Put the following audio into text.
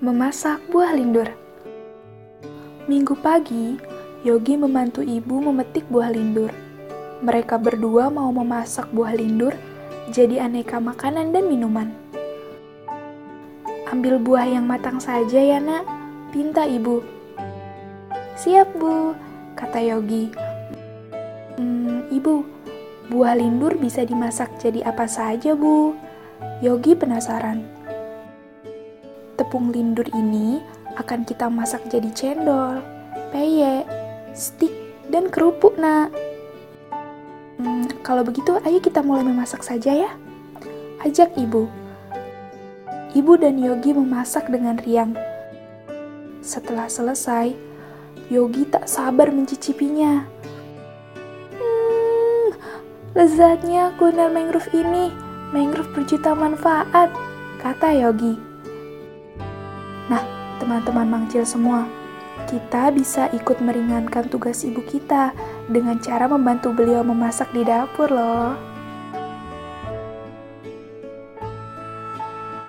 Memasak buah lindur. Minggu pagi, Yogi membantu ibu memetik buah lindur. Mereka berdua mau memasak buah lindur jadi aneka makanan dan minuman. Ambil buah yang matang saja ya nak, pinta ibu. Siap bu, kata Yogi. Hmm, ibu, buah lindur bisa dimasak jadi apa saja bu? Yogi penasaran tepung lindur ini akan kita masak jadi cendol, peye, stik, dan kerupuk, nak. Hmm, kalau begitu, ayo kita mulai memasak saja ya. Ajak ibu. Ibu dan Yogi memasak dengan riang. Setelah selesai, Yogi tak sabar mencicipinya. Hmm, lezatnya kuliner mangrove ini. Mangrove berjuta manfaat, kata Yogi. Nah, teman-teman mangcil semua, kita bisa ikut meringankan tugas ibu kita dengan cara membantu beliau memasak di dapur loh.